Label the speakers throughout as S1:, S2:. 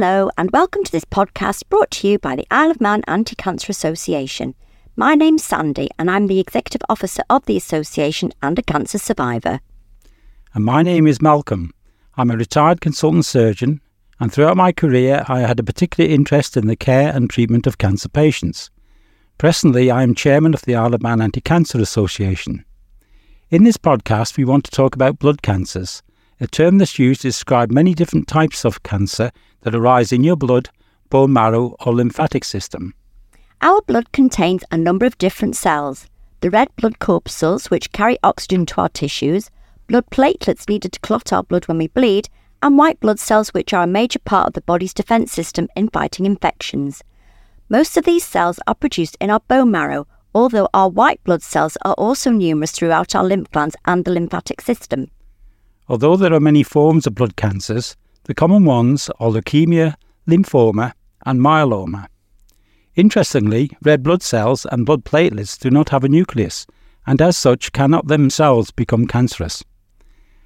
S1: Hello, and welcome to this podcast brought to you by the Isle of Man Anti Cancer Association. My name's Sandy, and I'm the Executive Officer of the Association and a cancer survivor.
S2: And my name is Malcolm. I'm a retired consultant surgeon, and throughout my career, I had a particular interest in the care and treatment of cancer patients. Presently, I am chairman of the Isle of Man Anti Cancer Association. In this podcast, we want to talk about blood cancers, a term that's used to describe many different types of cancer that arise in your blood, bone marrow, or lymphatic system.
S1: Our blood contains a number of different cells the red blood corpuscles, which carry oxygen to our tissues, blood platelets needed to clot our blood when we bleed, and white blood cells, which are a major part of the body's defence system in fighting infections. Most of these cells are produced in our bone marrow, although our white blood cells are also numerous throughout our lymph glands and the lymphatic system.
S2: Although there are many forms of blood cancers, the common ones are leukemia, lymphoma, and myeloma. Interestingly, red blood cells and blood platelets do not have a nucleus, and as such cannot themselves become cancerous.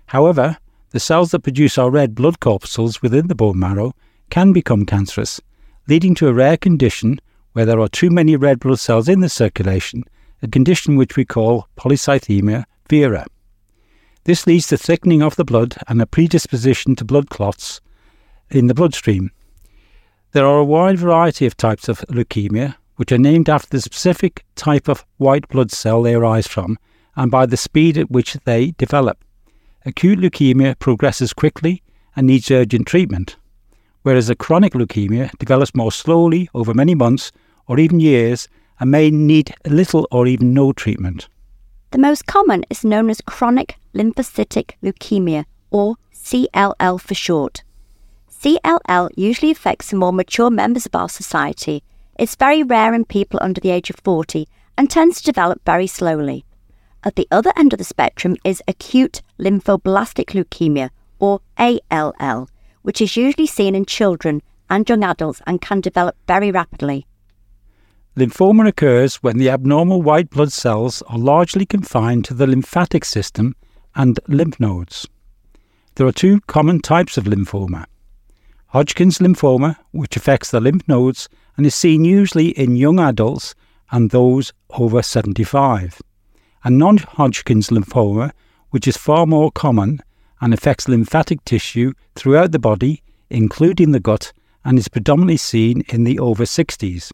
S2: However, the cells that produce our red blood corpuscles within the bone marrow can become cancerous, leading to a rare condition where there are too many red blood cells in the circulation, a condition which we call polycythemia vera. This leads to thickening of the blood and a predisposition to blood clots in the bloodstream. There are a wide variety of types of leukemia, which are named after the specific type of white blood cell they arise from and by the speed at which they develop. Acute leukemia progresses quickly and needs urgent treatment, whereas a chronic leukemia develops more slowly over many months or even years and may need little or even no treatment.
S1: The most common is known as chronic lymphocytic leukemia, or CLL for short. CLL usually affects the more mature members of our society. It's very rare in people under the age of 40 and tends to develop very slowly. At the other end of the spectrum is acute lymphoblastic leukemia, or ALL, which is usually seen in children and young adults and can develop very rapidly.
S2: Lymphoma occurs when the abnormal white blood cells are largely confined to the lymphatic system and lymph nodes. There are two common types of lymphoma Hodgkin's lymphoma, which affects the lymph nodes and is seen usually in young adults and those over 75, and non Hodgkin's lymphoma, which is far more common and affects lymphatic tissue throughout the body, including the gut, and is predominantly seen in the over 60s.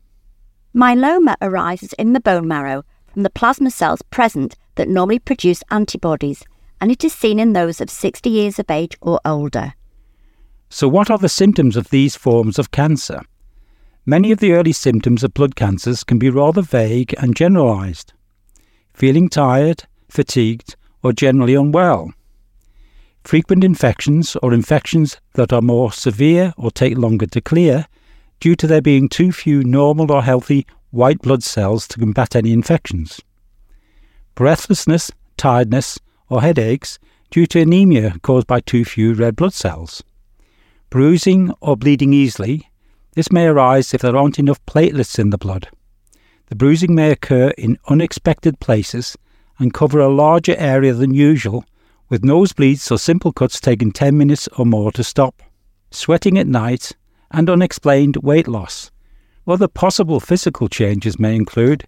S1: Myeloma arises in the bone marrow from the plasma cells present that normally produce antibodies, and it is seen in those of 60 years of age or older.
S2: So, what are the symptoms of these forms of cancer? Many of the early symptoms of blood cancers can be rather vague and generalized. Feeling tired, fatigued, or generally unwell. Frequent infections or infections that are more severe or take longer to clear due to there being too few normal or healthy white blood cells to combat any infections. Breathlessness, tiredness, or headaches due to anemia caused by too few red blood cells. Bruising or bleeding easily. This may arise if there aren't enough platelets in the blood. The bruising may occur in unexpected places and cover a larger area than usual, with nosebleeds or simple cuts taking 10 minutes or more to stop. Sweating at night and unexplained weight loss. Other possible physical changes may include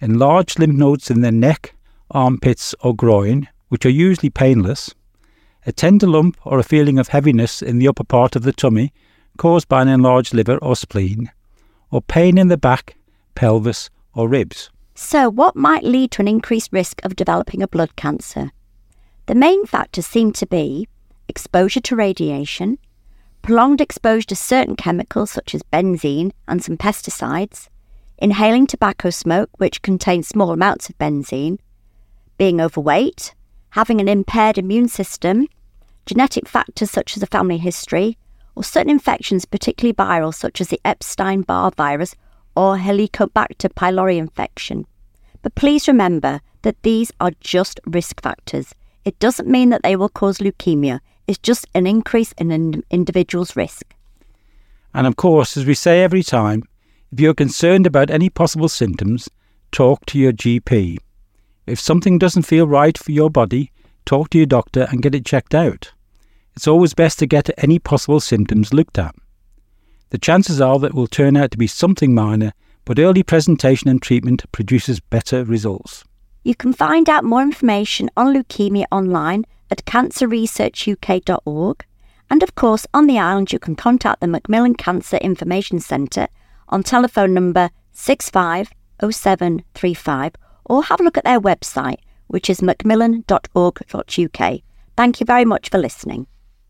S2: enlarged lymph nodes in the neck, armpits, or groin, which are usually painless, a tender lump or a feeling of heaviness in the upper part of the tummy caused by an enlarged liver or spleen, or pain in the back, pelvis, or ribs.
S1: So, what might lead to an increased risk of developing a blood cancer? The main factors seem to be exposure to radiation, prolonged exposure to certain chemicals such as benzene and some pesticides, inhaling tobacco smoke, which contains small amounts of benzene, being overweight, having an impaired immune system, genetic factors such as a family history, or certain infections, particularly viral, such as the Epstein Barr virus or Helicobacter pylori infection. But please remember that these are just risk factors. It doesn't mean that they will cause leukemia, it's just an increase in an individual's risk.
S2: And of course, as we say every time, if you're concerned about any possible symptoms, talk to your GP. If something doesn't feel right for your body, talk to your doctor and get it checked out. It's always best to get any possible symptoms looked at. the chances are that it will turn out to be something minor, but early presentation and treatment produces better results.
S1: You can find out more information on leukemia online at cancerresearchuk.org. And of course, on the island, you can contact the Macmillan Cancer Information Centre on telephone number 650735 or have a look at their website, which is macmillan.org.uk. Thank you very much for listening.